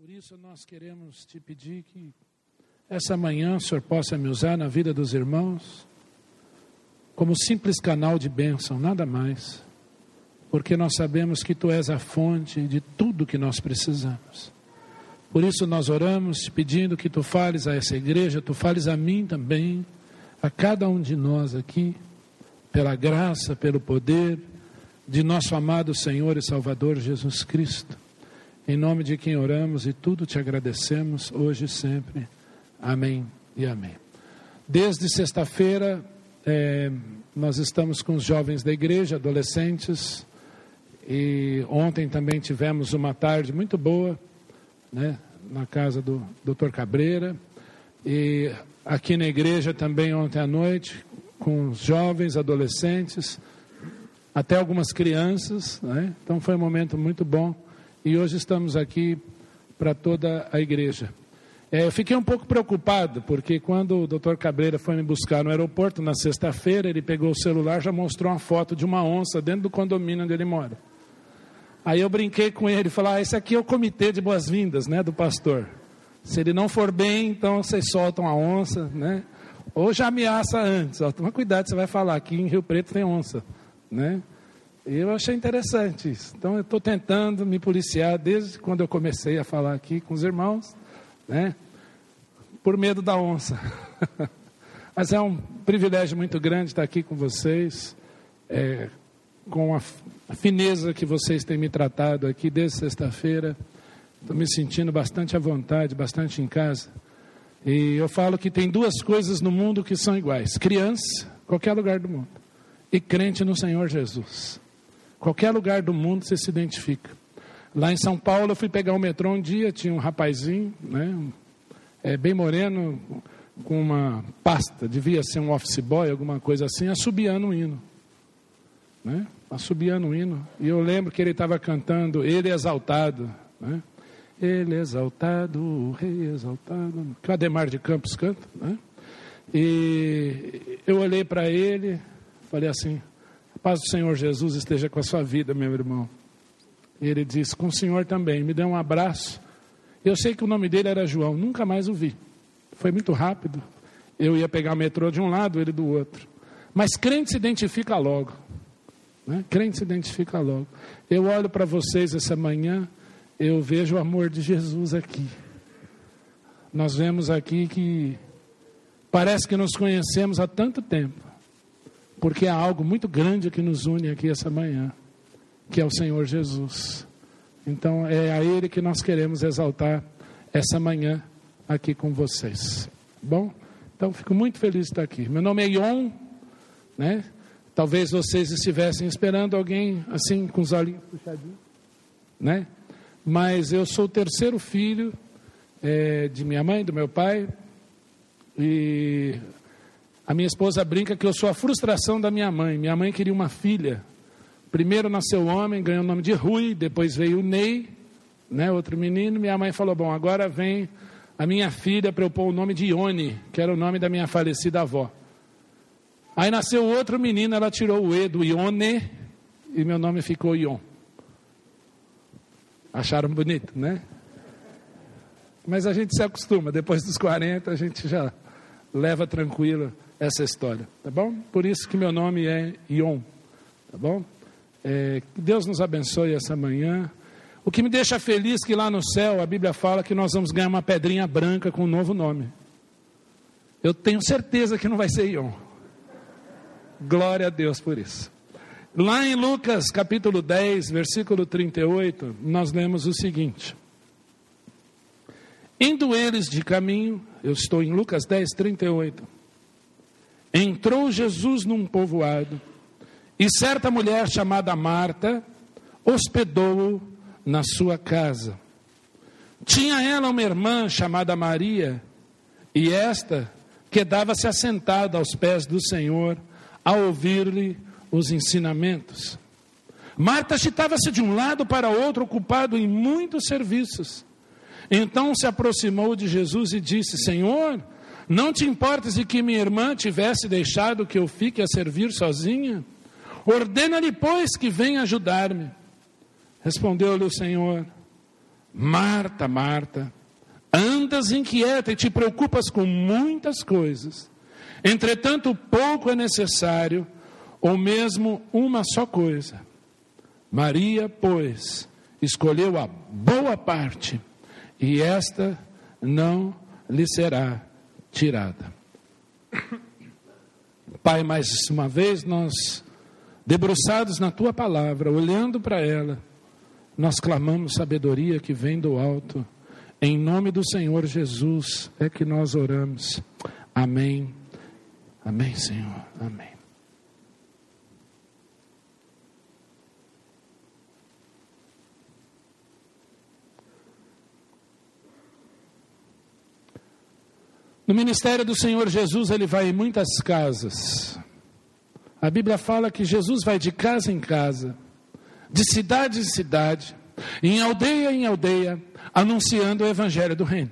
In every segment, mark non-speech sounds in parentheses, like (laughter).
Por isso nós queremos te pedir que essa manhã o Senhor possa me usar na vida dos irmãos como simples canal de bênção, nada mais. Porque nós sabemos que tu és a fonte de tudo que nós precisamos. Por isso nós oramos pedindo que tu fales a essa igreja, tu fales a mim também, a cada um de nós aqui, pela graça, pelo poder de nosso amado Senhor e Salvador Jesus Cristo. Em nome de quem oramos e tudo te agradecemos, hoje e sempre. Amém e amém. Desde sexta-feira, é, nós estamos com os jovens da igreja, adolescentes, e ontem também tivemos uma tarde muito boa, né, na casa do Dr. Cabreira, e aqui na igreja também ontem à noite, com os jovens, adolescentes, até algumas crianças, né? então foi um momento muito bom e hoje estamos aqui para toda a igreja. É, eu fiquei um pouco preocupado, porque quando o doutor Cabreira foi me buscar no aeroporto na sexta-feira, ele pegou o celular já mostrou uma foto de uma onça dentro do condomínio onde ele mora. Aí eu brinquei com ele falei: ah, esse aqui é o comitê de boas-vindas né, do pastor. Se ele não for bem, então vocês soltam a onça, né? Ou já ameaça antes. Ó, toma cuidado, você vai falar, aqui em Rio Preto tem onça, né? Eu achei interessante isso. Então eu estou tentando me policiar desde quando eu comecei a falar aqui com os irmãos, né? Por medo da onça. (laughs) Mas é um privilégio muito grande estar aqui com vocês, é, com a fineza que vocês têm me tratado aqui desde sexta-feira. Estou me sentindo bastante à vontade, bastante em casa. E eu falo que tem duas coisas no mundo que são iguais: criança, qualquer lugar do mundo, e crente no Senhor Jesus. Qualquer lugar do mundo você se identifica. Lá em São Paulo eu fui pegar o metrô um dia, tinha um rapazinho, né, é, bem moreno, com uma pasta, devia ser um office boy, alguma coisa assim, assobiando um hino. Né? Assobiando um hino. E eu lembro que ele estava cantando Ele Exaltado. Né? Ele Exaltado, o Rei Exaltado. Que o Ademar de Campos canta. Né? E eu olhei para ele, falei assim: paz do Senhor Jesus esteja com a sua vida, meu irmão. E ele disse: Com o Senhor também. Me deu um abraço. Eu sei que o nome dele era João, nunca mais o vi. Foi muito rápido. Eu ia pegar o metrô de um lado, ele do outro. Mas crente se identifica logo. Né? Crente se identifica logo. Eu olho para vocês essa manhã, eu vejo o amor de Jesus aqui. Nós vemos aqui que parece que nos conhecemos há tanto tempo porque há algo muito grande que nos une aqui essa manhã, que é o Senhor Jesus. Então é a Ele que nós queremos exaltar essa manhã aqui com vocês. Bom? Então fico muito feliz de estar aqui. Meu nome é Ion, né? Talvez vocês estivessem esperando alguém assim com os olhinhos puxadinhos, né? Mas eu sou o terceiro filho é, de minha mãe, do meu pai, e a minha esposa brinca que eu sou a frustração da minha mãe. Minha mãe queria uma filha. Primeiro nasceu homem, ganhou o nome de Rui, depois veio o Ney, né, outro menino. Minha mãe falou: Bom, agora vem a minha filha para eu pôr o nome de Ione, que era o nome da minha falecida avó. Aí nasceu outro menino, ela tirou o E do Ione e meu nome ficou Ion. Acharam bonito, né? Mas a gente se acostuma, depois dos 40 a gente já leva tranquilo essa história, tá bom? Por isso que meu nome é Ion, tá bom? É, Deus nos abençoe essa manhã. O que me deixa feliz é que lá no céu a Bíblia fala que nós vamos ganhar uma pedrinha branca com um novo nome. Eu tenho certeza que não vai ser Ion. Glória a Deus por isso. Lá em Lucas capítulo 10, versículo 38, nós lemos o seguinte: Indo eles de caminho, eu estou em Lucas 10, 38. Entrou Jesus num povoado e certa mulher chamada Marta hospedou-o na sua casa. Tinha ela uma irmã chamada Maria e esta quedava-se assentada aos pés do Senhor a ouvir-lhe os ensinamentos. Marta agitava-se de um lado para outro, ocupado em muitos serviços. Então se aproximou de Jesus e disse: Senhor, não te importes de que minha irmã tivesse deixado que eu fique a servir sozinha? Ordena-lhe, pois, que venha ajudar-me. Respondeu-lhe o Senhor: Marta, Marta, andas inquieta e te preocupas com muitas coisas. Entretanto, pouco é necessário, ou mesmo uma só coisa. Maria, pois, escolheu a boa parte, e esta não lhe será tirada. Pai, mais uma vez nós, debruçados na tua palavra, olhando para ela, nós clamamos sabedoria que vem do alto. Em nome do Senhor Jesus é que nós oramos. Amém. Amém, Senhor. Amém. No ministério do Senhor Jesus, ele vai em muitas casas. A Bíblia fala que Jesus vai de casa em casa, de cidade em cidade, em aldeia em aldeia, anunciando o evangelho do reino.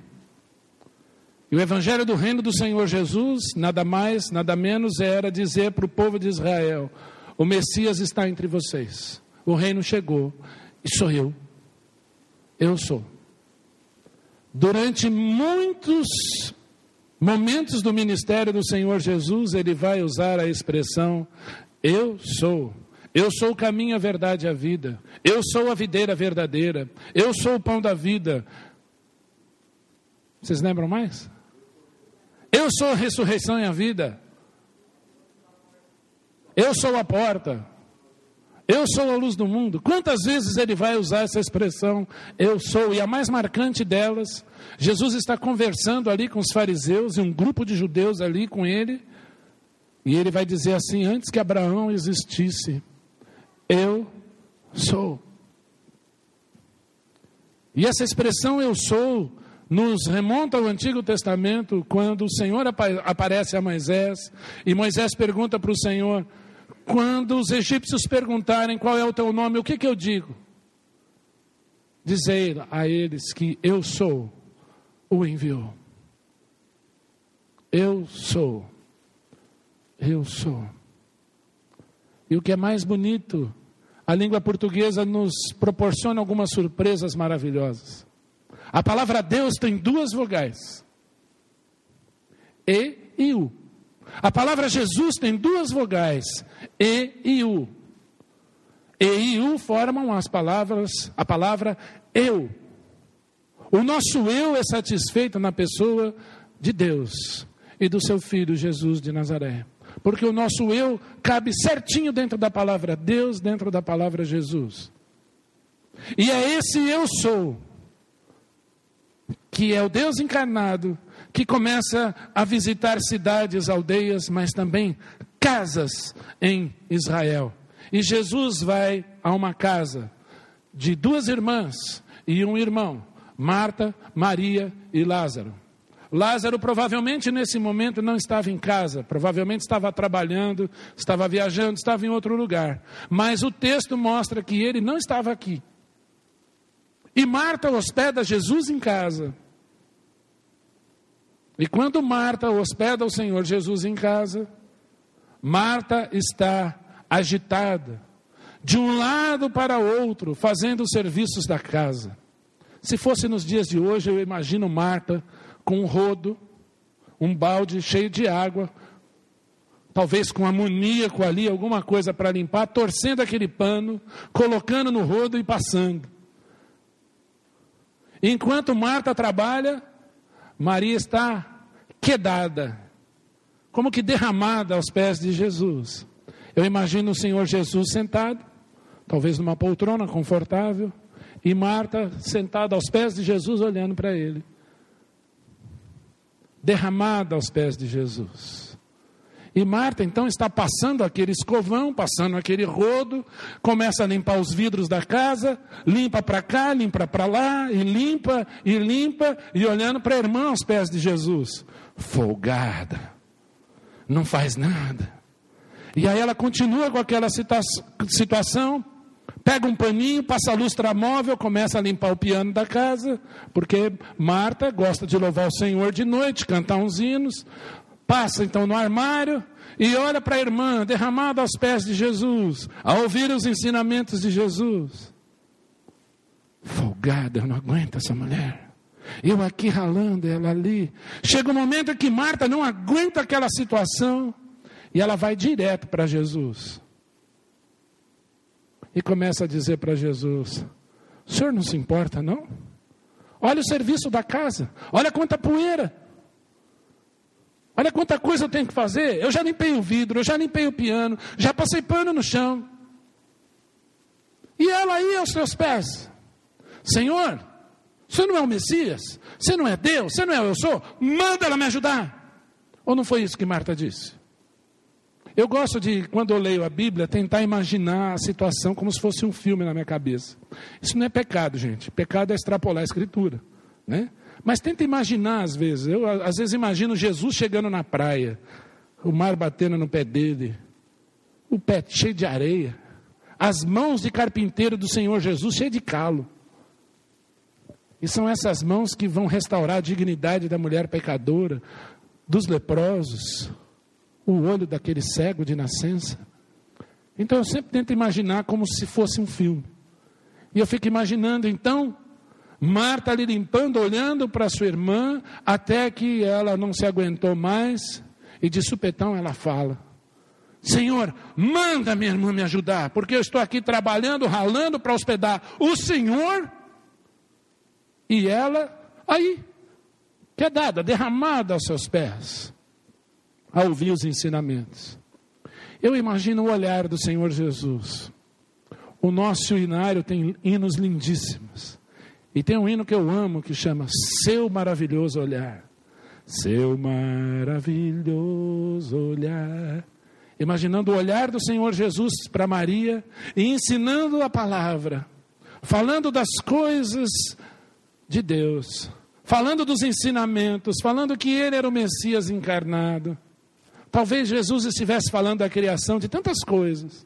E o evangelho do reino do Senhor Jesus, nada mais, nada menos era dizer para o povo de Israel: o Messias está entre vocês, o reino chegou, e sou eu. Eu sou. Durante muitos momentos do ministério do Senhor Jesus, ele vai usar a expressão: Eu sou. Eu sou o caminho, a verdade e a vida. Eu sou a videira verdadeira. Eu sou o pão da vida. Vocês lembram mais? Eu sou a ressurreição e a vida. Eu sou a porta. Eu sou a luz do mundo. Quantas vezes ele vai usar essa expressão, eu sou? E a mais marcante delas, Jesus está conversando ali com os fariseus e um grupo de judeus ali com ele. E ele vai dizer assim: antes que Abraão existisse, eu sou. E essa expressão eu sou nos remonta ao Antigo Testamento, quando o Senhor aparece a Moisés e Moisés pergunta para o Senhor: quando os egípcios perguntarem qual é o teu nome, o que, que eu digo? Dizei a eles que eu sou o enviou. Eu sou. Eu sou. E o que é mais bonito, a língua portuguesa nos proporciona algumas surpresas maravilhosas. A palavra Deus tem duas vogais: E e U. A palavra Jesus tem duas vogais, E e U. E e U formam as palavras, a palavra eu. O nosso eu é satisfeito na pessoa de Deus e do seu filho Jesus de Nazaré. Porque o nosso eu cabe certinho dentro da palavra Deus, dentro da palavra Jesus. E é esse eu sou, que é o Deus encarnado, que começa a visitar cidades, aldeias, mas também casas em Israel. E Jesus vai a uma casa de duas irmãs e um irmão, Marta, Maria e Lázaro. Lázaro provavelmente nesse momento não estava em casa, provavelmente estava trabalhando, estava viajando, estava em outro lugar. Mas o texto mostra que ele não estava aqui. E Marta hospeda Jesus em casa. E quando Marta hospeda o Senhor Jesus em casa, Marta está agitada, de um lado para outro, fazendo os serviços da casa. Se fosse nos dias de hoje, eu imagino Marta com um rodo, um balde cheio de água, talvez com amoníaco ali, alguma coisa para limpar, torcendo aquele pano, colocando no rodo e passando. Enquanto Marta trabalha, Maria está quedada, como que derramada aos pés de Jesus. Eu imagino o Senhor Jesus sentado, talvez numa poltrona confortável, e Marta sentada aos pés de Jesus olhando para ele. Derramada aos pés de Jesus. E Marta então está passando aquele escovão, passando aquele rodo, começa a limpar os vidros da casa, limpa para cá, limpa para lá, e limpa, e limpa, e olhando para a irmã aos pés de Jesus. Folgada, não faz nada. E aí ela continua com aquela situação, pega um paninho, passa a lustra móvel, começa a limpar o piano da casa, porque Marta gosta de louvar o Senhor de noite, cantar uns hinos passa então no armário e olha para a irmã derramada aos pés de Jesus, a ouvir os ensinamentos de Jesus. folgada, eu não aguento essa mulher. Eu aqui ralando, ela ali. Chega um momento que Marta não aguenta aquela situação e ela vai direto para Jesus. E começa a dizer para Jesus: O senhor não se importa, não? Olha o serviço da casa, olha quanta poeira. Olha quanta coisa eu tenho que fazer. Eu já limpei o vidro, eu já limpei o piano, já passei pano no chão. E ela aí aos seus pés. Senhor, você não é o Messias? Você não é Deus? Você não é o eu sou? Manda ela me ajudar. Ou não foi isso que Marta disse? Eu gosto de, quando eu leio a Bíblia, tentar imaginar a situação como se fosse um filme na minha cabeça. Isso não é pecado, gente. Pecado é extrapolar a Escritura. Né? Mas tenta imaginar às vezes. Eu às vezes imagino Jesus chegando na praia, o mar batendo no pé dele, o pé cheio de areia, as mãos de carpinteiro do Senhor Jesus cheio de calo. E são essas mãos que vão restaurar a dignidade da mulher pecadora, dos leprosos, o olho daquele cego de nascença. Então eu sempre tento imaginar como se fosse um filme. E eu fico imaginando então Marta ali limpando, olhando para sua irmã, até que ela não se aguentou mais, e de supetão ela fala: Senhor, manda minha irmã me ajudar, porque eu estou aqui trabalhando, ralando para hospedar o Senhor, e ela, aí, quedada, derramada aos seus pés, a ouvir os ensinamentos. Eu imagino o olhar do Senhor Jesus. O nosso hinário tem hinos lindíssimos. E tem um hino que eu amo que chama Seu Maravilhoso Olhar. Seu maravilhoso olhar. Imaginando o olhar do Senhor Jesus para Maria e ensinando a palavra, falando das coisas de Deus, falando dos ensinamentos, falando que ele era o Messias encarnado. Talvez Jesus estivesse falando da criação de tantas coisas.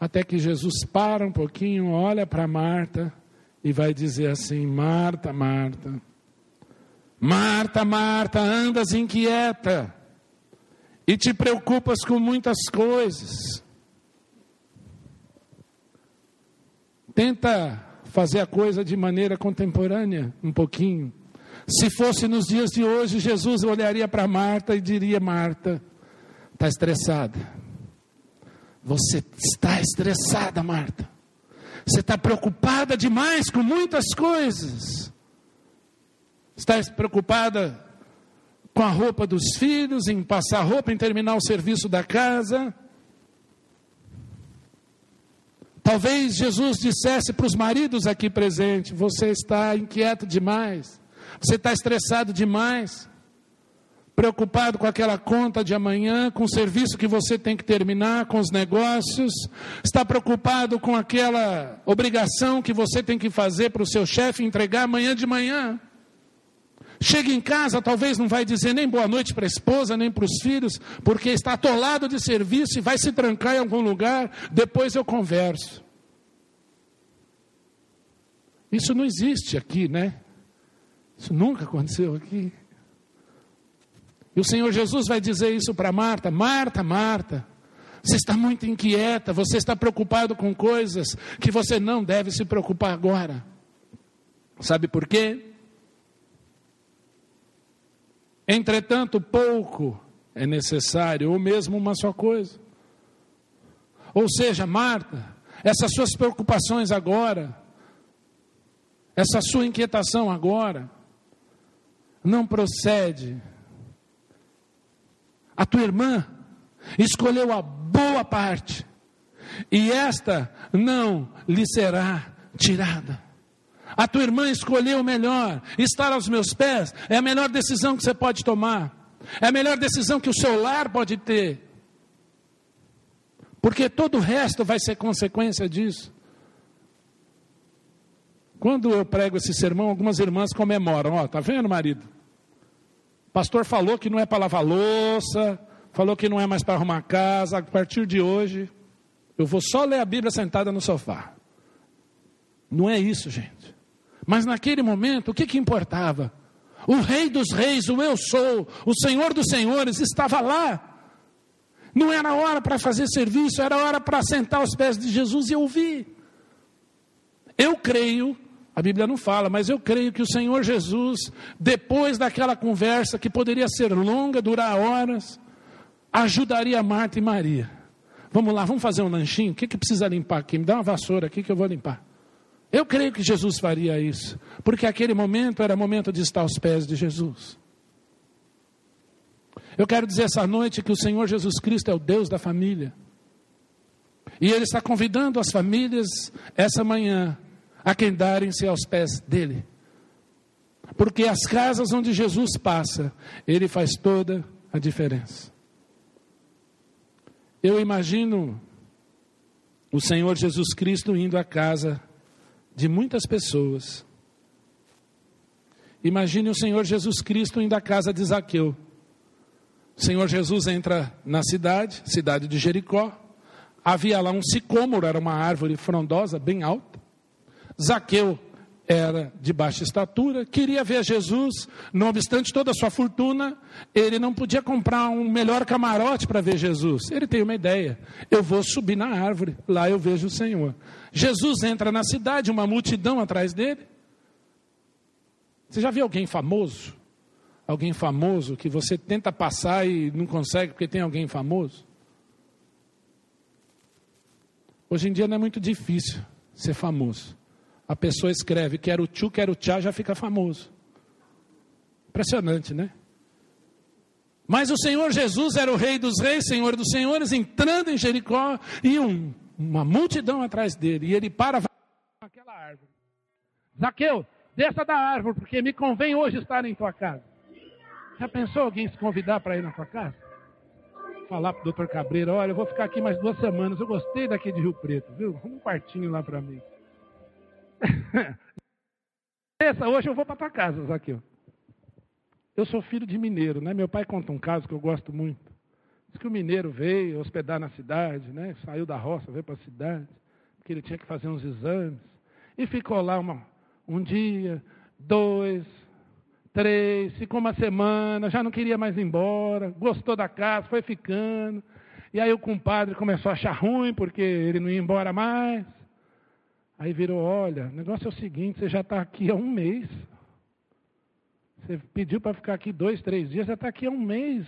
Até que Jesus para um pouquinho, olha para Marta e vai dizer assim: Marta, Marta, Marta, Marta, andas inquieta e te preocupas com muitas coisas. Tenta fazer a coisa de maneira contemporânea, um pouquinho. Se fosse nos dias de hoje, Jesus olharia para Marta e diria: Marta, está estressada você está estressada, Marta. Você está preocupada demais com muitas coisas. Está preocupada com a roupa dos filhos, em passar roupa, em terminar o serviço da casa. Talvez Jesus dissesse para os maridos aqui presentes: Você está inquieto demais, você está estressado demais preocupado com aquela conta de amanhã, com o serviço que você tem que terminar, com os negócios, está preocupado com aquela obrigação que você tem que fazer para o seu chefe entregar amanhã de manhã. Chega em casa, talvez não vai dizer nem boa noite para a esposa, nem para os filhos, porque está atolado de serviço e vai se trancar em algum lugar, depois eu converso. Isso não existe aqui, né? Isso nunca aconteceu aqui. E o Senhor Jesus vai dizer isso para Marta: Marta, Marta, você está muito inquieta, você está preocupado com coisas que você não deve se preocupar agora. Sabe por quê? Entretanto, pouco é necessário, ou mesmo uma só coisa. Ou seja, Marta, essas suas preocupações agora, essa sua inquietação agora, não procede a tua irmã escolheu a boa parte, e esta não lhe será tirada. A tua irmã escolheu o melhor, estar aos meus pés é a melhor decisão que você pode tomar, é a melhor decisão que o seu lar pode ter, porque todo o resto vai ser consequência disso. Quando eu prego esse sermão, algumas irmãs comemoram, ó, tá vendo, marido? Pastor falou que não é para lavar louça, falou que não é mais para arrumar casa. A partir de hoje, eu vou só ler a Bíblia sentada no sofá. Não é isso, gente. Mas naquele momento, o que, que importava? O Rei dos Reis, o Eu Sou, o Senhor dos Senhores, estava lá. Não era hora para fazer serviço, era hora para sentar aos pés de Jesus e ouvir. Eu creio, a Bíblia não fala, mas eu creio que o Senhor Jesus, depois daquela conversa que poderia ser longa, durar horas, ajudaria Marta e Maria. Vamos lá, vamos fazer um lanchinho? O que, que precisa limpar aqui? Me dá uma vassoura aqui que eu vou limpar. Eu creio que Jesus faria isso, porque aquele momento era momento de estar aos pés de Jesus. Eu quero dizer essa noite que o Senhor Jesus Cristo é o Deus da família. E Ele está convidando as famílias essa manhã a quedarem-se aos pés dEle. Porque as casas onde Jesus passa, Ele faz toda a diferença. Eu imagino o Senhor Jesus Cristo indo à casa de muitas pessoas. Imagine o Senhor Jesus Cristo indo à casa de Zaqueu. O Senhor Jesus entra na cidade, cidade de Jericó. Havia lá um sicômoro, era uma árvore frondosa, bem alta. Zaqueu era de baixa estatura, queria ver Jesus, não obstante toda a sua fortuna, ele não podia comprar um melhor camarote para ver Jesus. Ele tem uma ideia: eu vou subir na árvore, lá eu vejo o Senhor. Jesus entra na cidade, uma multidão atrás dele. Você já viu alguém famoso? Alguém famoso que você tenta passar e não consegue porque tem alguém famoso? Hoje em dia não é muito difícil ser famoso. A pessoa escreve quero tchu, quero tchá, já fica famoso. Impressionante, né? Mas o Senhor Jesus era o Rei dos Reis, Senhor dos Senhores, entrando em Jericó e um, uma multidão atrás dele. E ele para aquela árvore. Zaqueu, desça da árvore, porque me convém hoje estar em tua casa. Já pensou alguém se convidar para ir na tua casa? Falar para o doutor Cabreira, olha, eu vou ficar aqui mais duas semanas. Eu gostei daqui de Rio Preto, viu? Um quartinho lá para mim. (laughs) Essa, hoje eu vou para tua casa, Zaqueu. Eu sou filho de mineiro, né? Meu pai conta um caso que eu gosto muito. Diz que o mineiro veio hospedar na cidade, né? Saiu da roça, veio para a cidade, porque ele tinha que fazer uns exames. E ficou lá uma, um dia, dois, três, ficou uma semana, já não queria mais ir embora, gostou da casa, foi ficando. E aí o compadre começou a achar ruim, porque ele não ia embora mais. Aí virou, olha, o negócio é o seguinte, você já está aqui há um mês. Você pediu para ficar aqui dois, três dias, já está aqui há um mês.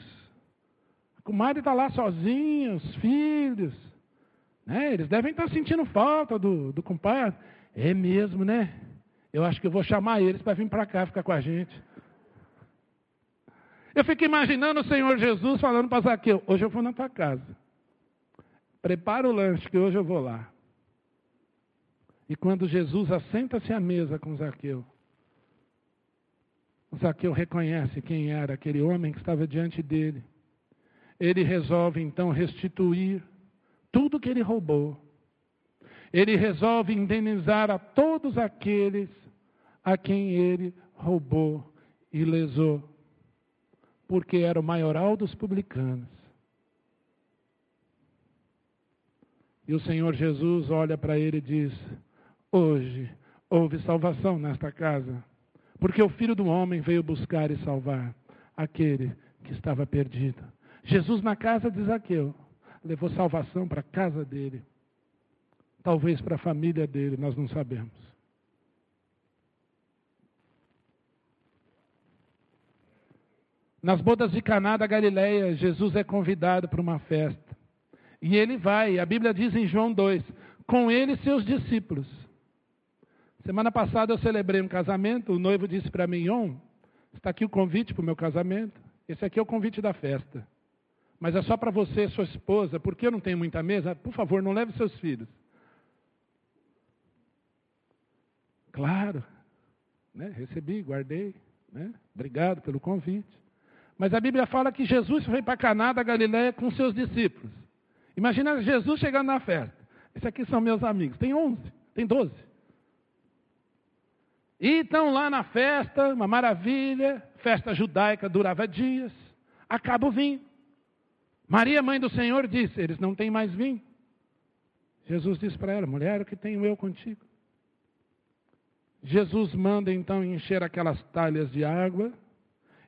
A comadre está lá sozinha, os filhos. Né? Eles devem estar tá sentindo falta do, do compadre. É mesmo, né? Eu acho que eu vou chamar eles para vir para cá ficar com a gente. Eu fico imaginando o Senhor Jesus falando para Zaqueu: hoje eu vou na tua casa. Prepara o lanche, que hoje eu vou lá. E quando Jesus assenta-se à mesa com Zaqueu, Zaqueu reconhece quem era aquele homem que estava diante dele. Ele resolve então restituir tudo que ele roubou. Ele resolve indenizar a todos aqueles a quem ele roubou e lesou, porque era o maioral dos publicanos. E o Senhor Jesus olha para ele e diz: Hoje houve salvação nesta casa, porque o Filho do Homem veio buscar e salvar aquele que estava perdido. Jesus, na casa de Zaqueu, levou salvação para a casa dele, talvez para a família dele, nós não sabemos. Nas bodas de Caná da Galileia, Jesus é convidado para uma festa. E ele vai, a Bíblia diz em João 2, com ele seus discípulos. Semana passada eu celebrei um casamento, o noivo disse para mim, On, está aqui o convite para o meu casamento. Esse aqui é o convite da festa. Mas é só para você e sua esposa, porque eu não tenho muita mesa. Por favor, não leve seus filhos. Claro, né? recebi, guardei. Né? Obrigado pelo convite. Mas a Bíblia fala que Jesus foi para Caná da Galiléia com seus discípulos. Imagina Jesus chegando na festa. Esses aqui são meus amigos. Tem 11, tem 12. E então lá na festa, uma maravilha, festa judaica durava dias, acaba o vinho. Maria, mãe do Senhor, disse: Eles não têm mais vinho. Jesus disse para ela: Mulher, o que tenho eu contigo? Jesus manda então encher aquelas talhas de água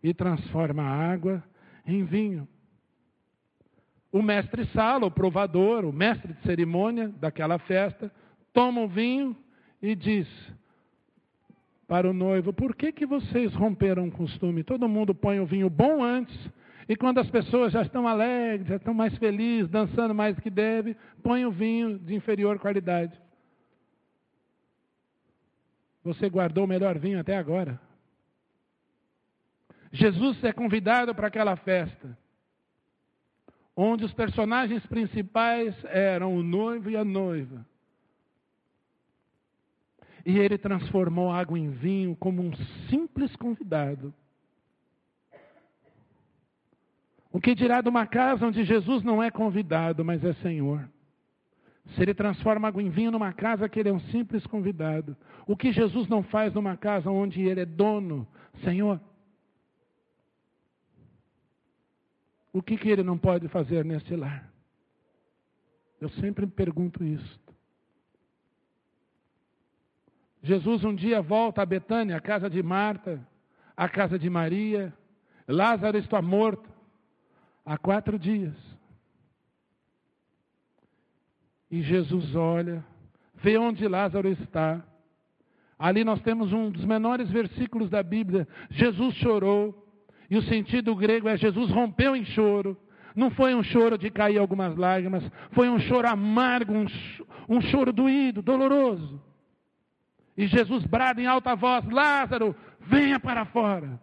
e transforma a água em vinho. o mestre sala, o provador, o mestre de cerimônia daquela festa, toma o vinho e diz para o noivo: Por que, que vocês romperam o costume? Todo mundo põe o vinho bom antes, e quando as pessoas já estão alegres, já estão mais felizes, dançando mais do que deve, põe o vinho de inferior qualidade. Você guardou o melhor vinho até agora. Jesus é convidado para aquela festa, onde os personagens principais eram o noivo e a noiva. E ele transformou água em vinho como um simples convidado. O que dirá de uma casa onde Jesus não é convidado, mas é Senhor? Se ele transforma água em vinho numa casa que ele é um simples convidado, o que Jesus não faz numa casa onde ele é dono, Senhor? O que, que ele não pode fazer nesse lar? Eu sempre me pergunto isso. Jesus um dia volta a Betânia, a casa de Marta, a casa de Maria. Lázaro está morto há quatro dias. E Jesus olha, vê onde Lázaro está. Ali nós temos um dos menores versículos da Bíblia. Jesus chorou. E o sentido grego é Jesus rompeu em choro. Não foi um choro de cair algumas lágrimas, foi um choro amargo, um, um choro doído, doloroso. E Jesus brada em alta voz: Lázaro, venha para fora.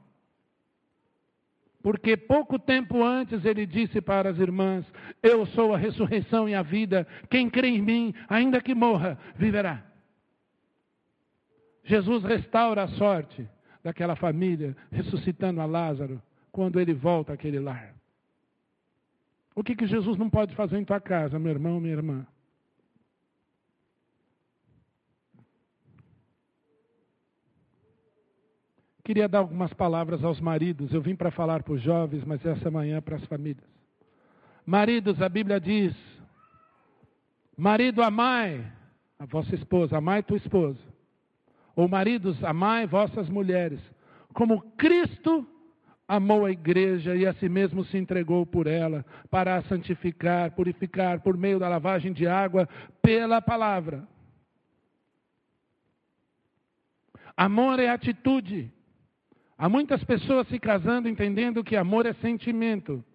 Porque pouco tempo antes ele disse para as irmãs: Eu sou a ressurreição e a vida. Quem crê em mim, ainda que morra, viverá. Jesus restaura a sorte daquela família, ressuscitando a Lázaro, quando ele volta àquele lar. O que, que Jesus não pode fazer em tua casa, meu irmão, minha irmã? Queria dar algumas palavras aos maridos. Eu vim para falar para os jovens, mas essa manhã é para as famílias. Maridos, a Bíblia diz: Marido, amai a vossa esposa, amai tua esposa. Ou maridos, amai vossas mulheres, como Cristo amou a igreja e a si mesmo se entregou por ela, para a santificar, purificar por meio da lavagem de água pela palavra. Amor é atitude. Há muitas pessoas se casando entendendo que amor é sentimento.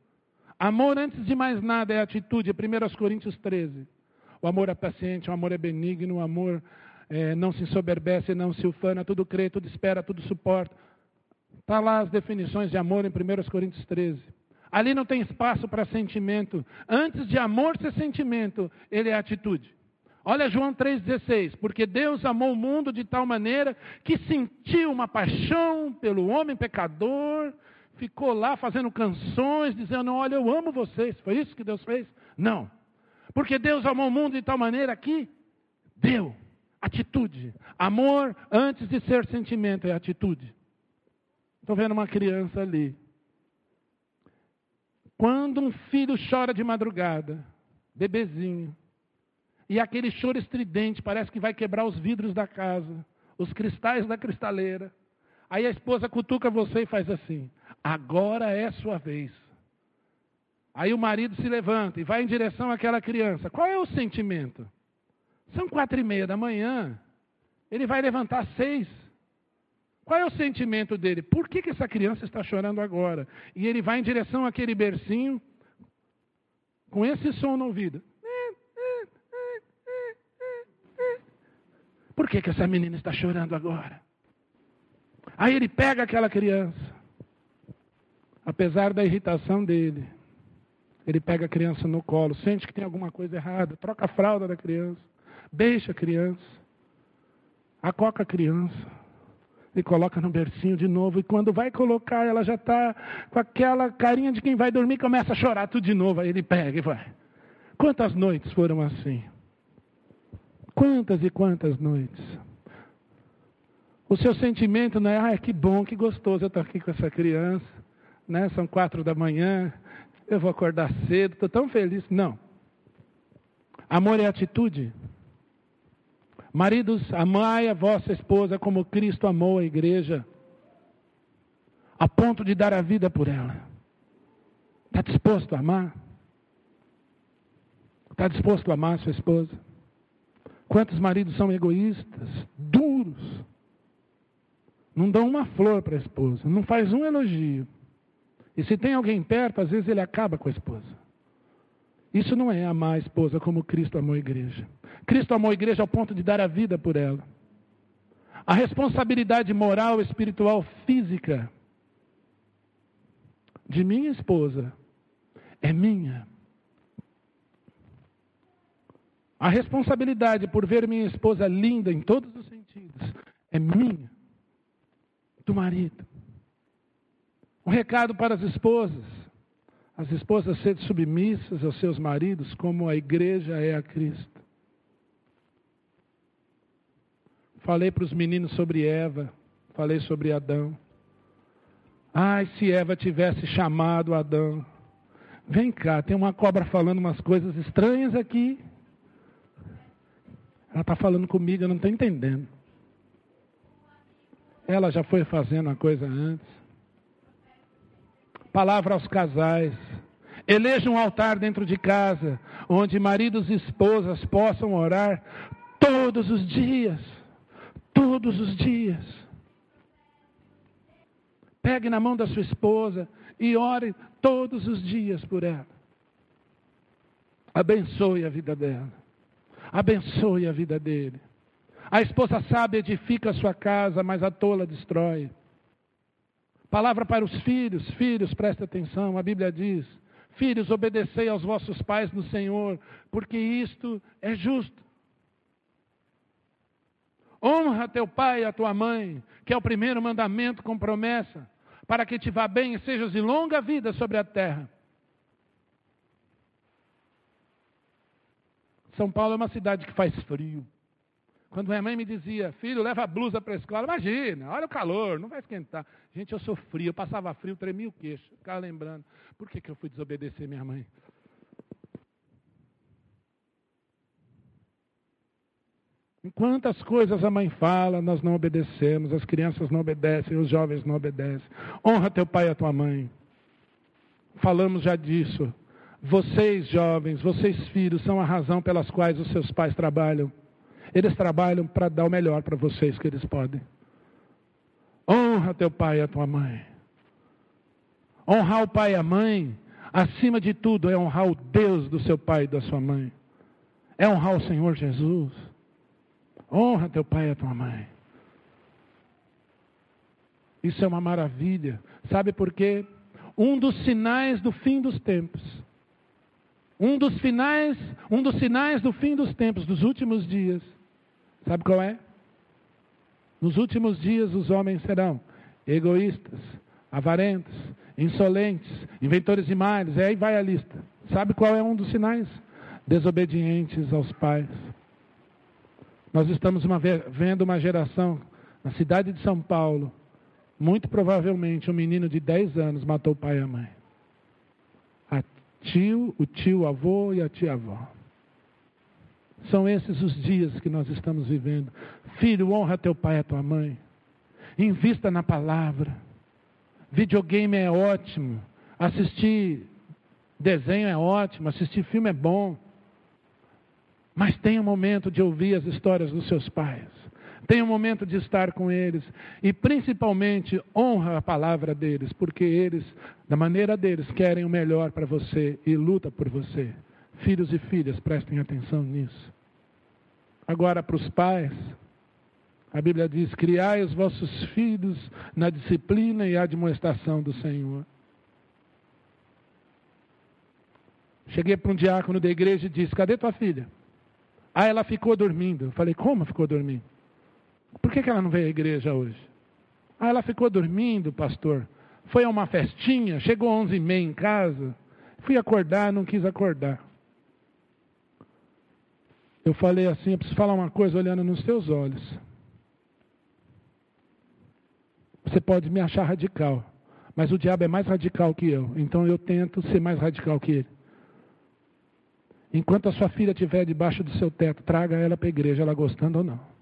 Amor, antes de mais nada, é atitude. 1 Coríntios 13. O amor é paciente, o amor é benigno, o amor é, não se ensoberbece, não se ufana, tudo crê, tudo espera, tudo suporta. Está lá as definições de amor em 1 Coríntios 13. Ali não tem espaço para sentimento. Antes de amor ser sentimento, ele é atitude. Olha João 3,16. Porque Deus amou o mundo de tal maneira que sentiu uma paixão pelo homem pecador, ficou lá fazendo canções, dizendo: Olha, eu amo vocês. Foi isso que Deus fez? Não. Porque Deus amou o mundo de tal maneira que deu atitude. Amor, antes de ser sentimento, é atitude. Estou vendo uma criança ali. Quando um filho chora de madrugada, bebezinho, e aquele choro estridente parece que vai quebrar os vidros da casa, os cristais da cristaleira. Aí a esposa cutuca você e faz assim: agora é sua vez. Aí o marido se levanta e vai em direção àquela criança. Qual é o sentimento? São quatro e meia da manhã. Ele vai levantar às seis. Qual é o sentimento dele? Por que, que essa criança está chorando agora? E ele vai em direção àquele bercinho com esse som no ouvido. Por que, que essa menina está chorando agora? Aí ele pega aquela criança, apesar da irritação dele, ele pega a criança no colo, sente que tem alguma coisa errada, troca a fralda da criança, beija a criança, acoca a criança e coloca no bercinho de novo. E quando vai colocar, ela já está com aquela carinha de quem vai dormir, começa a chorar tudo de novo. Aí ele pega e vai. Quantas noites foram assim? Quantas e quantas noites? O seu sentimento não é, ah, que bom, que gostoso, eu estou aqui com essa criança, né? São quatro da manhã, eu vou acordar cedo, estou tão feliz. Não. Amor é atitude. Maridos, amai a vossa esposa como Cristo amou a igreja, a ponto de dar a vida por ela. Está disposto a amar? Está disposto a amar sua esposa? Quantos maridos são egoístas, duros? Não dão uma flor para a esposa, não faz um elogio. E se tem alguém perto, às vezes ele acaba com a esposa. Isso não é amar a esposa como Cristo amou a igreja. Cristo amou a igreja ao ponto de dar a vida por ela. A responsabilidade moral, espiritual, física de minha esposa é minha. A responsabilidade por ver minha esposa linda em todos os sentidos é minha, do marido. Um recado para as esposas: as esposas serem submissas aos seus maridos, como a igreja é a Cristo. Falei para os meninos sobre Eva, falei sobre Adão. Ai, se Eva tivesse chamado Adão. Vem cá, tem uma cobra falando umas coisas estranhas aqui. Ela está falando comigo, eu não estou entendendo. Ela já foi fazendo a coisa antes. Palavra aos casais. Eleja um altar dentro de casa, onde maridos e esposas possam orar todos os dias. Todos os dias. Pegue na mão da sua esposa e ore todos os dias por ela. Abençoe a vida dela abençoe a vida dele. A esposa sábia edifica a sua casa, mas a tola destrói. Palavra para os filhos, filhos, preste atenção, a Bíblia diz: Filhos, obedecei aos vossos pais no Senhor, porque isto é justo. Honra teu pai e a tua mãe, que é o primeiro mandamento com promessa, para que te vá bem e sejas de longa vida sobre a terra. São Paulo é uma cidade que faz frio. Quando minha mãe me dizia, filho, leva a blusa para a escola, imagina, olha o calor, não vai esquentar. Gente, eu sou frio, eu passava frio, tremia o queixo, ficava lembrando, por que, que eu fui desobedecer minha mãe? Quantas coisas a mãe fala, nós não obedecemos, as crianças não obedecem, os jovens não obedecem. Honra teu pai e a tua mãe. Falamos já disso. Vocês, jovens, vocês, filhos, são a razão pelas quais os seus pais trabalham. Eles trabalham para dar o melhor para vocês que eles podem. Honra teu pai e a tua mãe. Honrar o pai e a mãe, acima de tudo, é honrar o Deus do seu pai e da sua mãe. É honrar o Senhor Jesus. Honra teu pai e a tua mãe. Isso é uma maravilha. Sabe por quê? Um dos sinais do fim dos tempos um dos finais, um dos sinais do fim dos tempos, dos últimos dias. Sabe qual é? Nos últimos dias os homens serão egoístas, avarentos, insolentes, inventores de males, e aí vai a lista. Sabe qual é um dos sinais? Desobedientes aos pais. Nós estamos uma, vendo uma geração na cidade de São Paulo, muito provavelmente um menino de 10 anos matou o pai e a mãe tio, o tio avô e a tia avó. São esses os dias que nós estamos vivendo. Filho, honra teu pai e a tua mãe. Invista na palavra. Videogame é ótimo. Assistir desenho é ótimo. Assistir filme é bom. Mas tenha um momento de ouvir as histórias dos seus pais. Tenha um momento de estar com eles. E principalmente honra a palavra deles, porque eles, da maneira deles, querem o melhor para você e luta por você. Filhos e filhas, prestem atenção nisso. Agora, para os pais, a Bíblia diz: criai os vossos filhos na disciplina e admoestação do Senhor. Cheguei para um diácono da igreja e disse: Cadê tua filha? Ah, ela ficou dormindo. Eu falei: Como ficou dormindo? Por que, que ela não veio à igreja hoje? Ah, ela ficou dormindo, pastor. Foi a uma festinha, chegou às onze e meia em casa. Fui acordar, não quis acordar. Eu falei assim, eu preciso falar uma coisa olhando nos seus olhos. Você pode me achar radical, mas o diabo é mais radical que eu. Então eu tento ser mais radical que ele. Enquanto a sua filha estiver debaixo do seu teto, traga ela para a igreja, ela gostando ou não.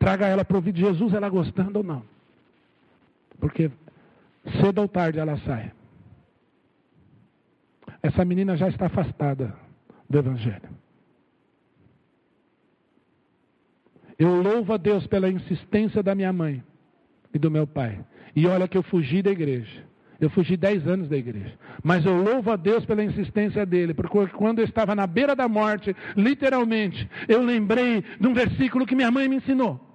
Traga ela para ouvir de Jesus, ela gostando ou não. Porque cedo ou tarde ela sai. Essa menina já está afastada do Evangelho. Eu louvo a Deus pela insistência da minha mãe e do meu pai. E olha que eu fugi da igreja. Eu fugi dez anos da igreja. Mas eu louvo a Deus pela insistência dele, porque quando eu estava na beira da morte, literalmente, eu lembrei de um versículo que minha mãe me ensinou.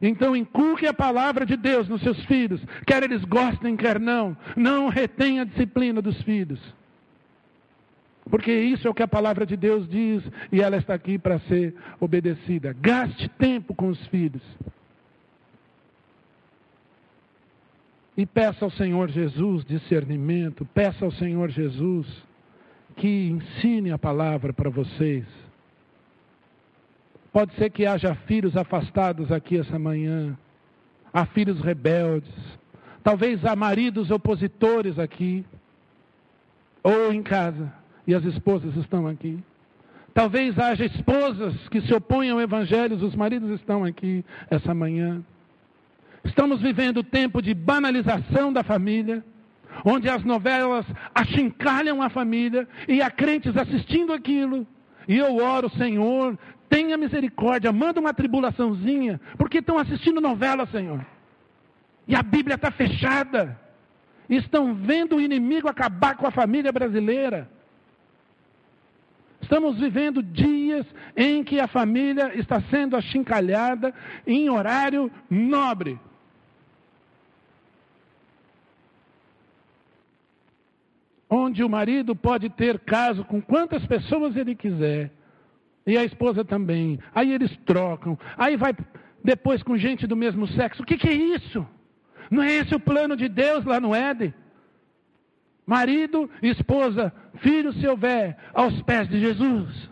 Então inculque a palavra de Deus nos seus filhos, quer eles gostem, quer não. Não retenha a disciplina dos filhos. Porque isso é o que a palavra de Deus diz e ela está aqui para ser obedecida. Gaste tempo com os filhos. E peça ao Senhor Jesus discernimento, peça ao Senhor Jesus que ensine a palavra para vocês. Pode ser que haja filhos afastados aqui essa manhã, há filhos rebeldes, talvez há maridos opositores aqui, ou em casa, e as esposas estão aqui. Talvez haja esposas que se opõem ao Evangelho, os maridos estão aqui essa manhã. Estamos vivendo tempo de banalização da família, onde as novelas achincalham a família e há crentes assistindo aquilo. E eu oro, Senhor, tenha misericórdia, manda uma tribulaçãozinha, porque estão assistindo novela, Senhor. E a Bíblia está fechada. Estão vendo o inimigo acabar com a família brasileira. Estamos vivendo dias em que a família está sendo achincalhada em horário nobre. onde o marido pode ter caso com quantas pessoas ele quiser, e a esposa também. Aí eles trocam, aí vai depois com gente do mesmo sexo. O que, que é isso? Não é esse o plano de Deus lá no Éden? Marido, esposa, filho, se houver, aos pés de Jesus.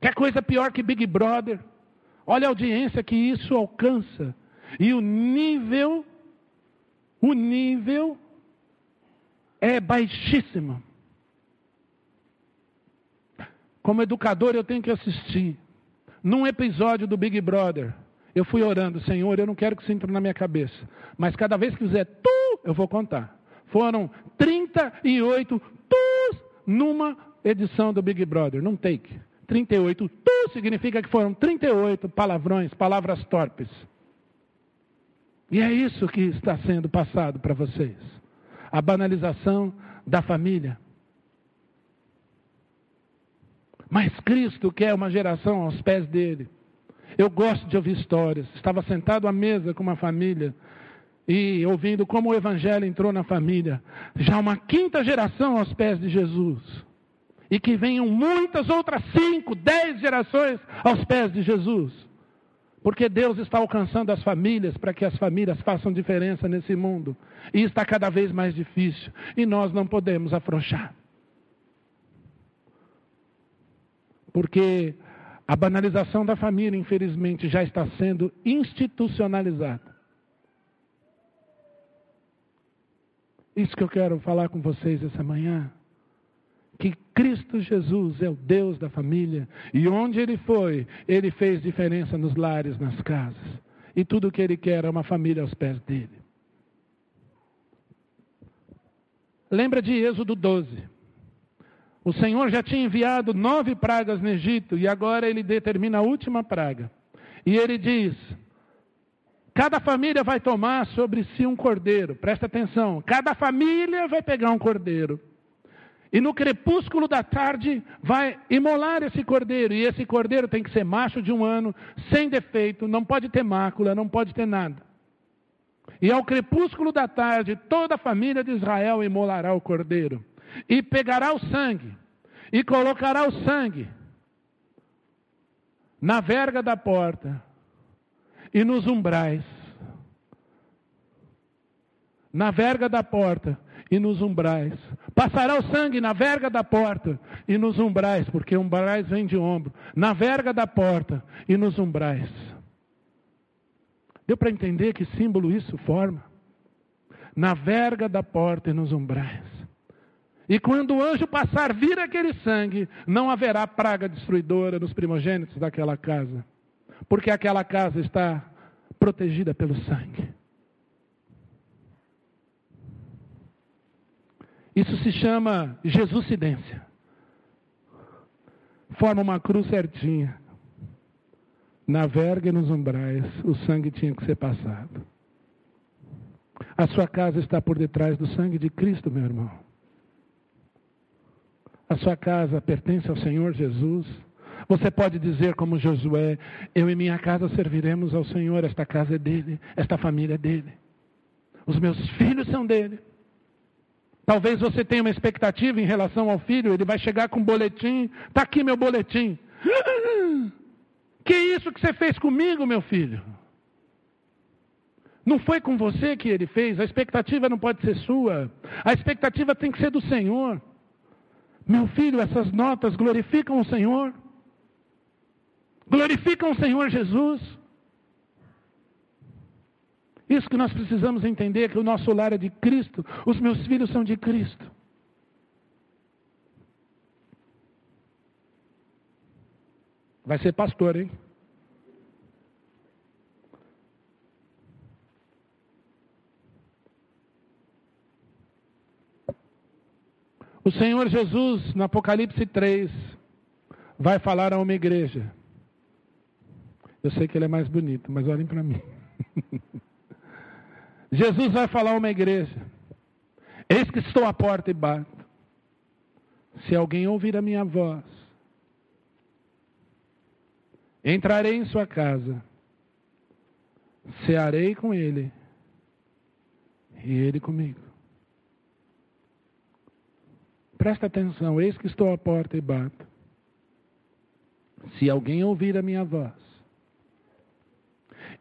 Quer coisa pior que Big Brother? Olha a audiência que isso alcança. E o nível, o nível é baixíssima. Como educador, eu tenho que assistir. Num episódio do Big Brother, eu fui orando, Senhor, eu não quero que isso entre na minha cabeça. Mas cada vez que fizer tu, eu vou contar. Foram 38 tu numa edição do Big Brother, num take. 38 tu significa que foram 38 palavrões, palavras torpes. E é isso que está sendo passado para vocês a banalização da família. Mas Cristo quer uma geração aos pés dele. Eu gosto de ouvir histórias. Estava sentado à mesa com uma família e ouvindo como o Evangelho entrou na família. Já uma quinta geração aos pés de Jesus. E que venham muitas outras cinco, dez gerações aos pés de Jesus. Porque Deus está alcançando as famílias para que as famílias façam diferença nesse mundo. E está cada vez mais difícil. E nós não podemos afrouxar. Porque a banalização da família, infelizmente, já está sendo institucionalizada. Isso que eu quero falar com vocês essa manhã que Cristo Jesus é o Deus da família e onde ele foi, ele fez diferença nos lares, nas casas. E tudo o que ele quer é uma família aos pés dele. Lembra de Êxodo 12. O Senhor já tinha enviado nove pragas no Egito e agora ele determina a última praga. E ele diz: Cada família vai tomar sobre si um cordeiro, presta atenção, cada família vai pegar um cordeiro. E no crepúsculo da tarde vai imolar esse cordeiro. E esse cordeiro tem que ser macho de um ano, sem defeito, não pode ter mácula, não pode ter nada. E ao crepúsculo da tarde, toda a família de Israel imolará o cordeiro. E pegará o sangue, e colocará o sangue na verga da porta e nos umbrais. Na verga da porta e nos umbrais. Passará o sangue na verga da porta e nos umbrais, porque umbrais vem de ombro. Na verga da porta e nos umbrais. Deu para entender que símbolo isso forma? Na verga da porta e nos umbrais. E quando o anjo passar, vir aquele sangue, não haverá praga destruidora nos primogênitos daquela casa, porque aquela casa está protegida pelo sangue. Isso se chama Jesuscidência. forma uma cruz certinha. Na verga e nos umbrais, o sangue tinha que ser passado. A sua casa está por detrás do sangue de Cristo, meu irmão. A sua casa pertence ao Senhor Jesus. Você pode dizer, como Josué: Eu e minha casa serviremos ao Senhor, esta casa é dele, esta família é dele. Os meus filhos são dele. Talvez você tenha uma expectativa em relação ao filho, ele vai chegar com um boletim. Está aqui meu boletim. Que isso que você fez comigo, meu filho? Não foi com você que ele fez, a expectativa não pode ser sua, a expectativa tem que ser do Senhor. Meu filho, essas notas glorificam o Senhor, glorificam o Senhor Jesus. Isso que nós precisamos entender: que o nosso lar é de Cristo, os meus filhos são de Cristo. Vai ser pastor, hein? O Senhor Jesus, no Apocalipse 3, vai falar a uma igreja. Eu sei que ele é mais bonito, mas olhem para mim. (laughs) Jesus vai falar a uma igreja: Eis que estou à porta e bato. Se alguém ouvir a minha voz, entrarei em sua casa, cearei com ele e ele comigo. Presta atenção, eis que estou à porta e bato. Se alguém ouvir a minha voz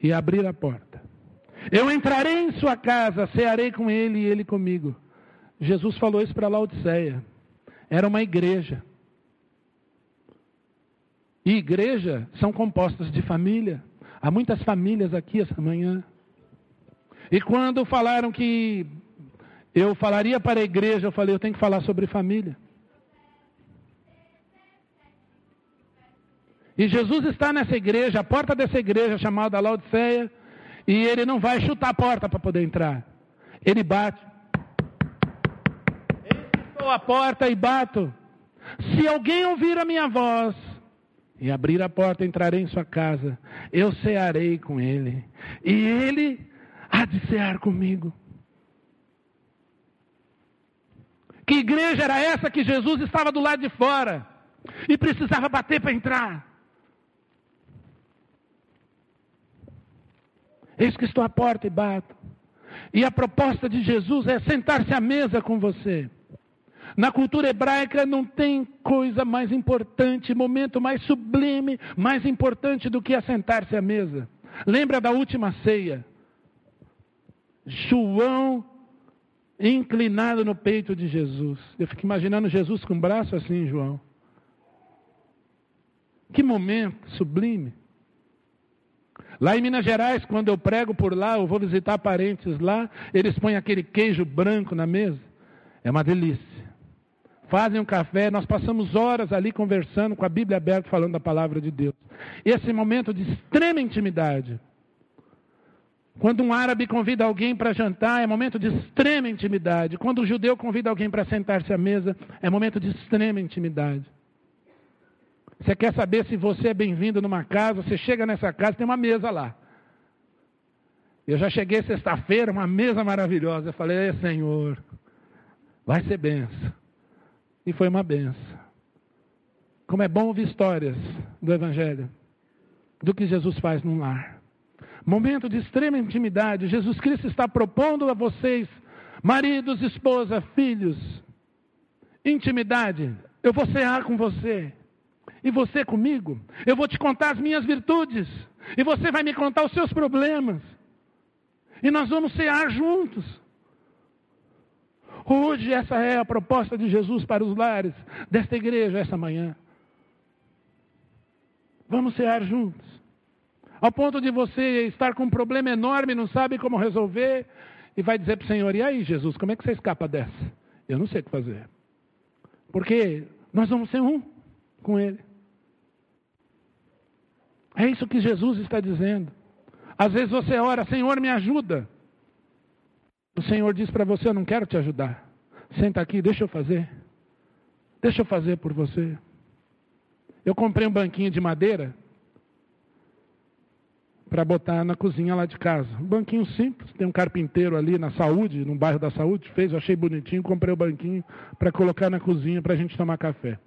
e abrir a porta, eu entrarei em sua casa, cearei com ele e ele comigo. Jesus falou isso para Laodiceia. Era uma igreja. E igreja são compostas de família. Há muitas famílias aqui essa manhã. E quando falaram que eu falaria para a igreja, eu falei, eu tenho que falar sobre família. E Jesus está nessa igreja, a porta dessa igreja chamada Laodiceia, e ele não vai chutar a porta para poder entrar. Ele bate. Estou a porta e bato. Se alguém ouvir a minha voz e abrir a porta, entrarei em sua casa. Eu cearei com ele. E ele há de cear comigo. Que igreja era essa que Jesus estava do lado de fora e precisava bater para entrar? Eis que estou à porta e bato. E a proposta de Jesus é sentar-se à mesa com você. Na cultura hebraica não tem coisa mais importante, momento mais sublime, mais importante do que assentar-se à mesa. Lembra da última ceia? João inclinado no peito de Jesus. Eu fico imaginando Jesus com o braço assim, João. Que momento sublime. Lá em Minas Gerais, quando eu prego por lá, eu vou visitar parentes lá, eles põem aquele queijo branco na mesa. É uma delícia. Fazem um café, nós passamos horas ali conversando com a Bíblia aberta, falando da palavra de Deus. Esse momento de extrema intimidade. Quando um árabe convida alguém para jantar, é momento de extrema intimidade. Quando o judeu convida alguém para sentar-se à mesa, é momento de extrema intimidade. Você quer saber se você é bem-vindo numa casa? Você chega nessa casa, tem uma mesa lá. Eu já cheguei sexta-feira, uma mesa maravilhosa. Eu falei, Senhor, vai ser benção. E foi uma benção. Como é bom ouvir histórias do Evangelho, do que Jesus faz num lar momento de extrema intimidade, Jesus Cristo está propondo a vocês, maridos, esposa, filhos, intimidade. Eu vou cear com você, e você comigo. Eu vou te contar as minhas virtudes, e você vai me contar os seus problemas. E nós vamos cear juntos. Hoje, essa é a proposta de Jesus para os lares desta igreja, essa manhã. Vamos cear juntos ao ponto de você estar com um problema enorme, não sabe como resolver, e vai dizer para o Senhor: e aí, Jesus, como é que você escapa dessa? Eu não sei o que fazer. Porque nós vamos ser um com Ele. É isso que Jesus está dizendo. Às vezes você ora, Senhor, me ajuda. O Senhor diz para você: Eu não quero te ajudar. Senta aqui, deixa eu fazer. Deixa eu fazer por você. Eu comprei um banquinho de madeira para botar na cozinha lá de casa. Um banquinho simples, tem um carpinteiro ali na saúde, no bairro da saúde, fez, eu achei bonitinho, comprei o banquinho para colocar na cozinha para a gente tomar café.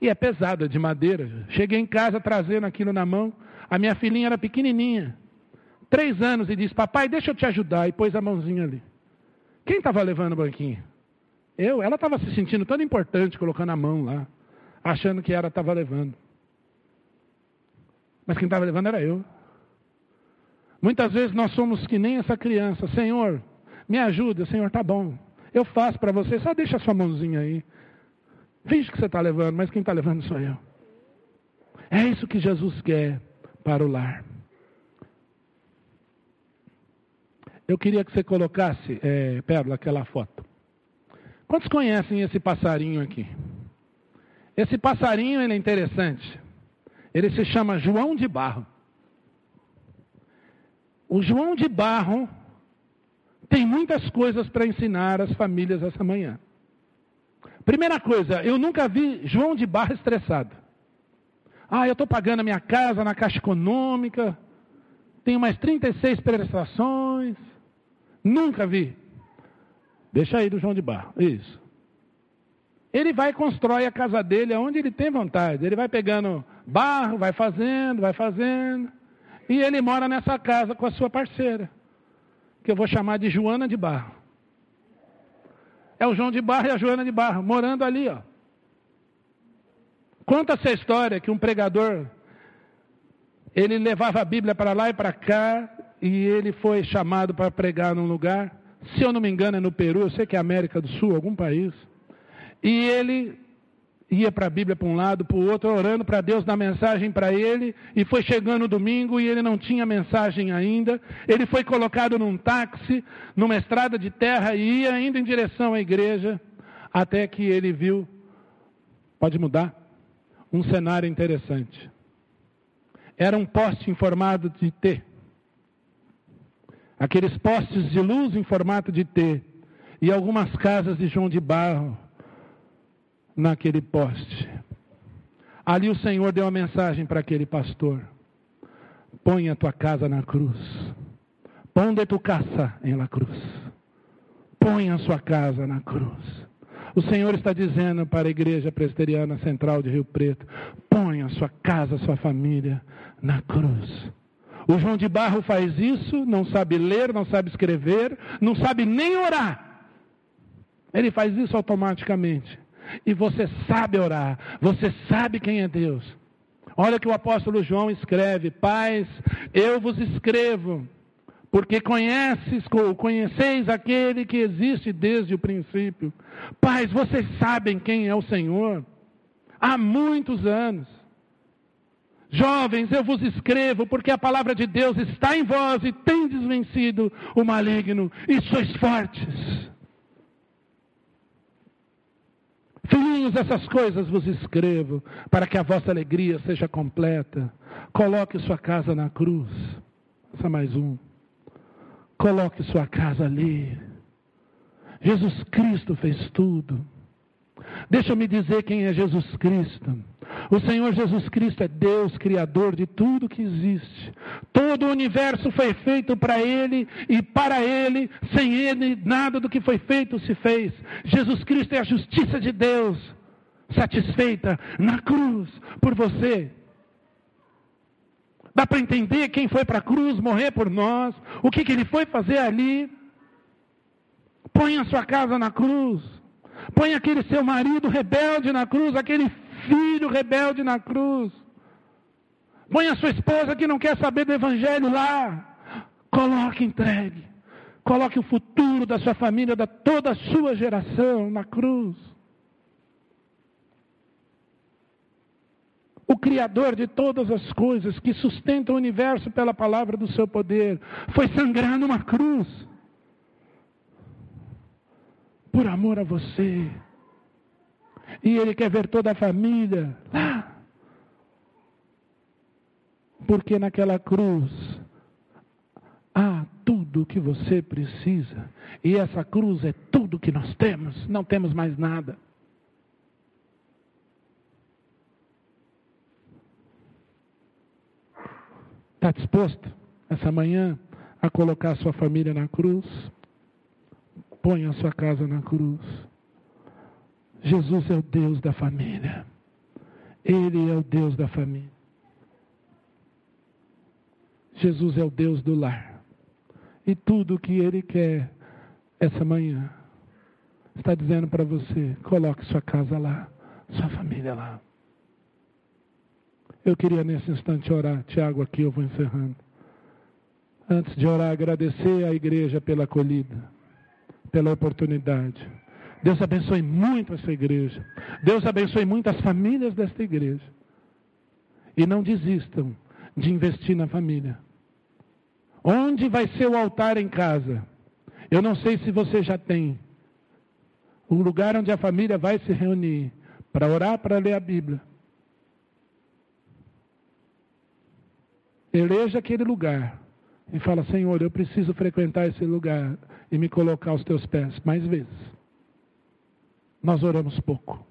E é pesada, de madeira. Cheguei em casa trazendo aquilo na mão. A minha filhinha era pequenininha, três anos, e disse: Papai, deixa eu te ajudar. E pôs a mãozinha ali. Quem estava levando o banquinho? Eu. Ela estava se sentindo tão importante, colocando a mão lá, achando que ela estava levando. Mas quem estava levando era eu. Muitas vezes nós somos que nem essa criança. Senhor, me ajuda. Senhor, tá bom. Eu faço para você. Só deixa a sua mãozinha aí. Finge que você está levando, mas quem está levando sou eu. É isso que Jesus quer para o lar. Eu queria que você colocasse, é, Pérola, aquela foto. Quantos conhecem esse passarinho aqui? Esse passarinho ele é interessante. Ele se chama João de Barro. O João de Barro tem muitas coisas para ensinar as famílias essa manhã. Primeira coisa, eu nunca vi João de Barro estressado. Ah, eu estou pagando a minha casa na Caixa Econômica, tenho mais 36 prestações. Nunca vi. Deixa aí do João de Barro. Isso. Ele vai e constrói a casa dele aonde ele tem vontade. Ele vai pegando barro, vai fazendo, vai fazendo. E ele mora nessa casa com a sua parceira, que eu vou chamar de Joana de Barro. É o João de Barro e a Joana de Barro, morando ali, ó. Conta essa história que um pregador, ele levava a Bíblia para lá e para cá, e ele foi chamado para pregar num lugar, se eu não me engano é no Peru, eu sei que é América do Sul, algum país. E ele ia para a Bíblia para um lado, para o outro, orando para Deus dar mensagem para ele, e foi chegando o domingo e ele não tinha mensagem ainda. Ele foi colocado num táxi, numa estrada de terra e ia ainda em direção à igreja, até que ele viu, pode mudar, um cenário interessante. Era um poste em formato de T. Aqueles postes de luz em formato de T. E algumas casas de João de Barro naquele poste. Ali o Senhor deu uma mensagem para aquele pastor: Põe a tua casa na cruz. Ponde tu casa em la cruz. Põe a sua casa na cruz. O Senhor está dizendo para a Igreja Presbiteriana Central de Rio Preto: põe a sua casa, a sua família na cruz. O João de Barro faz isso, não sabe ler, não sabe escrever, não sabe nem orar. Ele faz isso automaticamente. E você sabe orar, você sabe quem é Deus. Olha que o apóstolo João escreve: Pais, eu vos escrevo, porque conheces, conheceis aquele que existe desde o princípio. Pais, vocês sabem quem é o Senhor há muitos anos. Jovens, eu vos escrevo, porque a palavra de Deus está em vós e tem desvencido o maligno, e sois fortes. Filhinhos, essas coisas vos escrevo, para que a vossa alegria seja completa. Coloque sua casa na cruz. Essa mais um. Coloque sua casa ali. Jesus Cristo fez tudo. Deixa eu me dizer quem é Jesus Cristo. O Senhor Jesus Cristo é Deus, Criador de tudo que existe. Todo o universo foi feito para Ele e para Ele, sem Ele, nada do que foi feito se fez. Jesus Cristo é a justiça de Deus, satisfeita na cruz por você. Dá para entender quem foi para a cruz morrer por nós, o que, que ele foi fazer ali. Põe a sua casa na cruz. Põe aquele seu marido rebelde na cruz, aquele filho rebelde na cruz. Põe a sua esposa que não quer saber do evangelho lá. Coloque entregue. Coloque o futuro da sua família, da toda a sua geração na cruz. O Criador de todas as coisas, que sustenta o universo pela palavra do seu poder, foi sangrar numa cruz por amor a você. E ele quer ver toda a família lá. Porque naquela cruz há tudo o que você precisa. E essa cruz é tudo que nós temos. Não temos mais nada. Está disposto essa manhã a colocar a sua família na cruz? Põe a sua casa na cruz. Jesus é o Deus da família. Ele é o Deus da família. Jesus é o Deus do lar. E tudo o que Ele quer essa manhã está dizendo para você: coloque sua casa lá, sua família lá. Eu queria nesse instante orar, Tiago, aqui eu vou encerrando. Antes de orar, agradecer à igreja pela acolhida, pela oportunidade. Deus abençoe muito essa igreja. Deus abençoe muito as famílias desta igreja. E não desistam de investir na família. Onde vai ser o altar em casa? Eu não sei se você já tem um lugar onde a família vai se reunir para orar, para ler a Bíblia. Eleja aquele lugar e fala: Senhor, eu preciso frequentar esse lugar e me colocar aos teus pés mais vezes. Nós oramos pouco.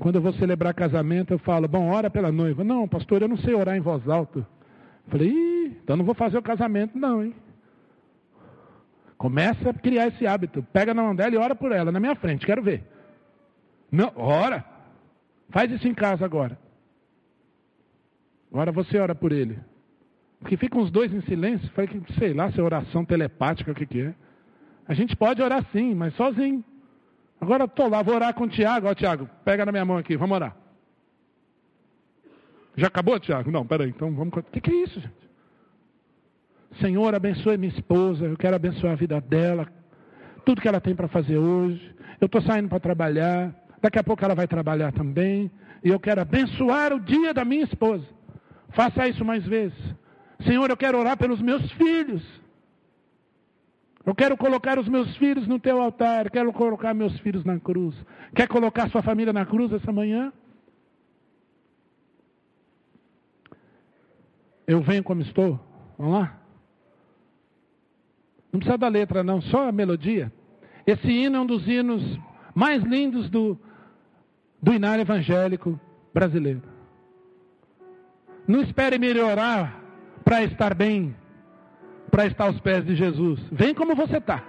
Quando eu vou celebrar casamento, eu falo: Bom, ora pela noiva. Não, pastor, eu não sei orar em voz alta. Falei: Ih, então não vou fazer o casamento, não, hein? Começa a criar esse hábito. Pega na mão dela e ora por ela, na minha frente, quero ver. Não, ora. Faz isso em casa agora. Agora você ora por ele. Porque ficam os dois em silêncio. Falei que, sei lá, se é oração telepática, o que, que é. A gente pode orar sim, mas sozinho. Agora estou lá, vou orar com o Tiago. Ó, Tiago, pega na minha mão aqui, vamos orar. Já acabou, Tiago? Não, peraí, então vamos. O que, que é isso, gente? Senhor, abençoe minha esposa, eu quero abençoar a vida dela, tudo que ela tem para fazer hoje. Eu estou saindo para trabalhar, daqui a pouco ela vai trabalhar também, e eu quero abençoar o dia da minha esposa. Faça isso mais vezes. Senhor, eu quero orar pelos meus filhos. Eu quero colocar os meus filhos no teu altar, quero colocar meus filhos na cruz. Quer colocar sua família na cruz essa manhã? Eu venho como estou. Vamos lá? Não precisa da letra, não, só a melodia. Esse hino é um dos hinos mais lindos do, do inário evangélico brasileiro. Não espere melhorar para estar bem, para estar aos pés de Jesus. Vem como você está.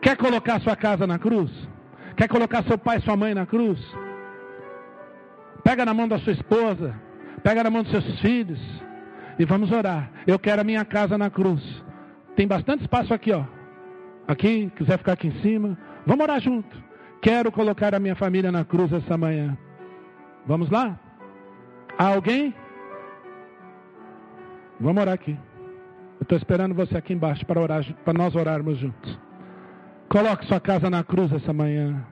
Quer colocar sua casa na cruz? Quer colocar seu pai e sua mãe na cruz? Pega na mão da sua esposa, pega na mão dos seus filhos e vamos orar. Eu quero a minha casa na cruz. Tem bastante espaço aqui, ó. Aqui, quiser ficar aqui em cima. Vamos orar junto. Quero colocar a minha família na cruz essa manhã. Vamos lá? Há alguém? Vamos orar aqui. Eu estou esperando você aqui embaixo para orar, para nós orarmos juntos. Coloque sua casa na cruz essa manhã.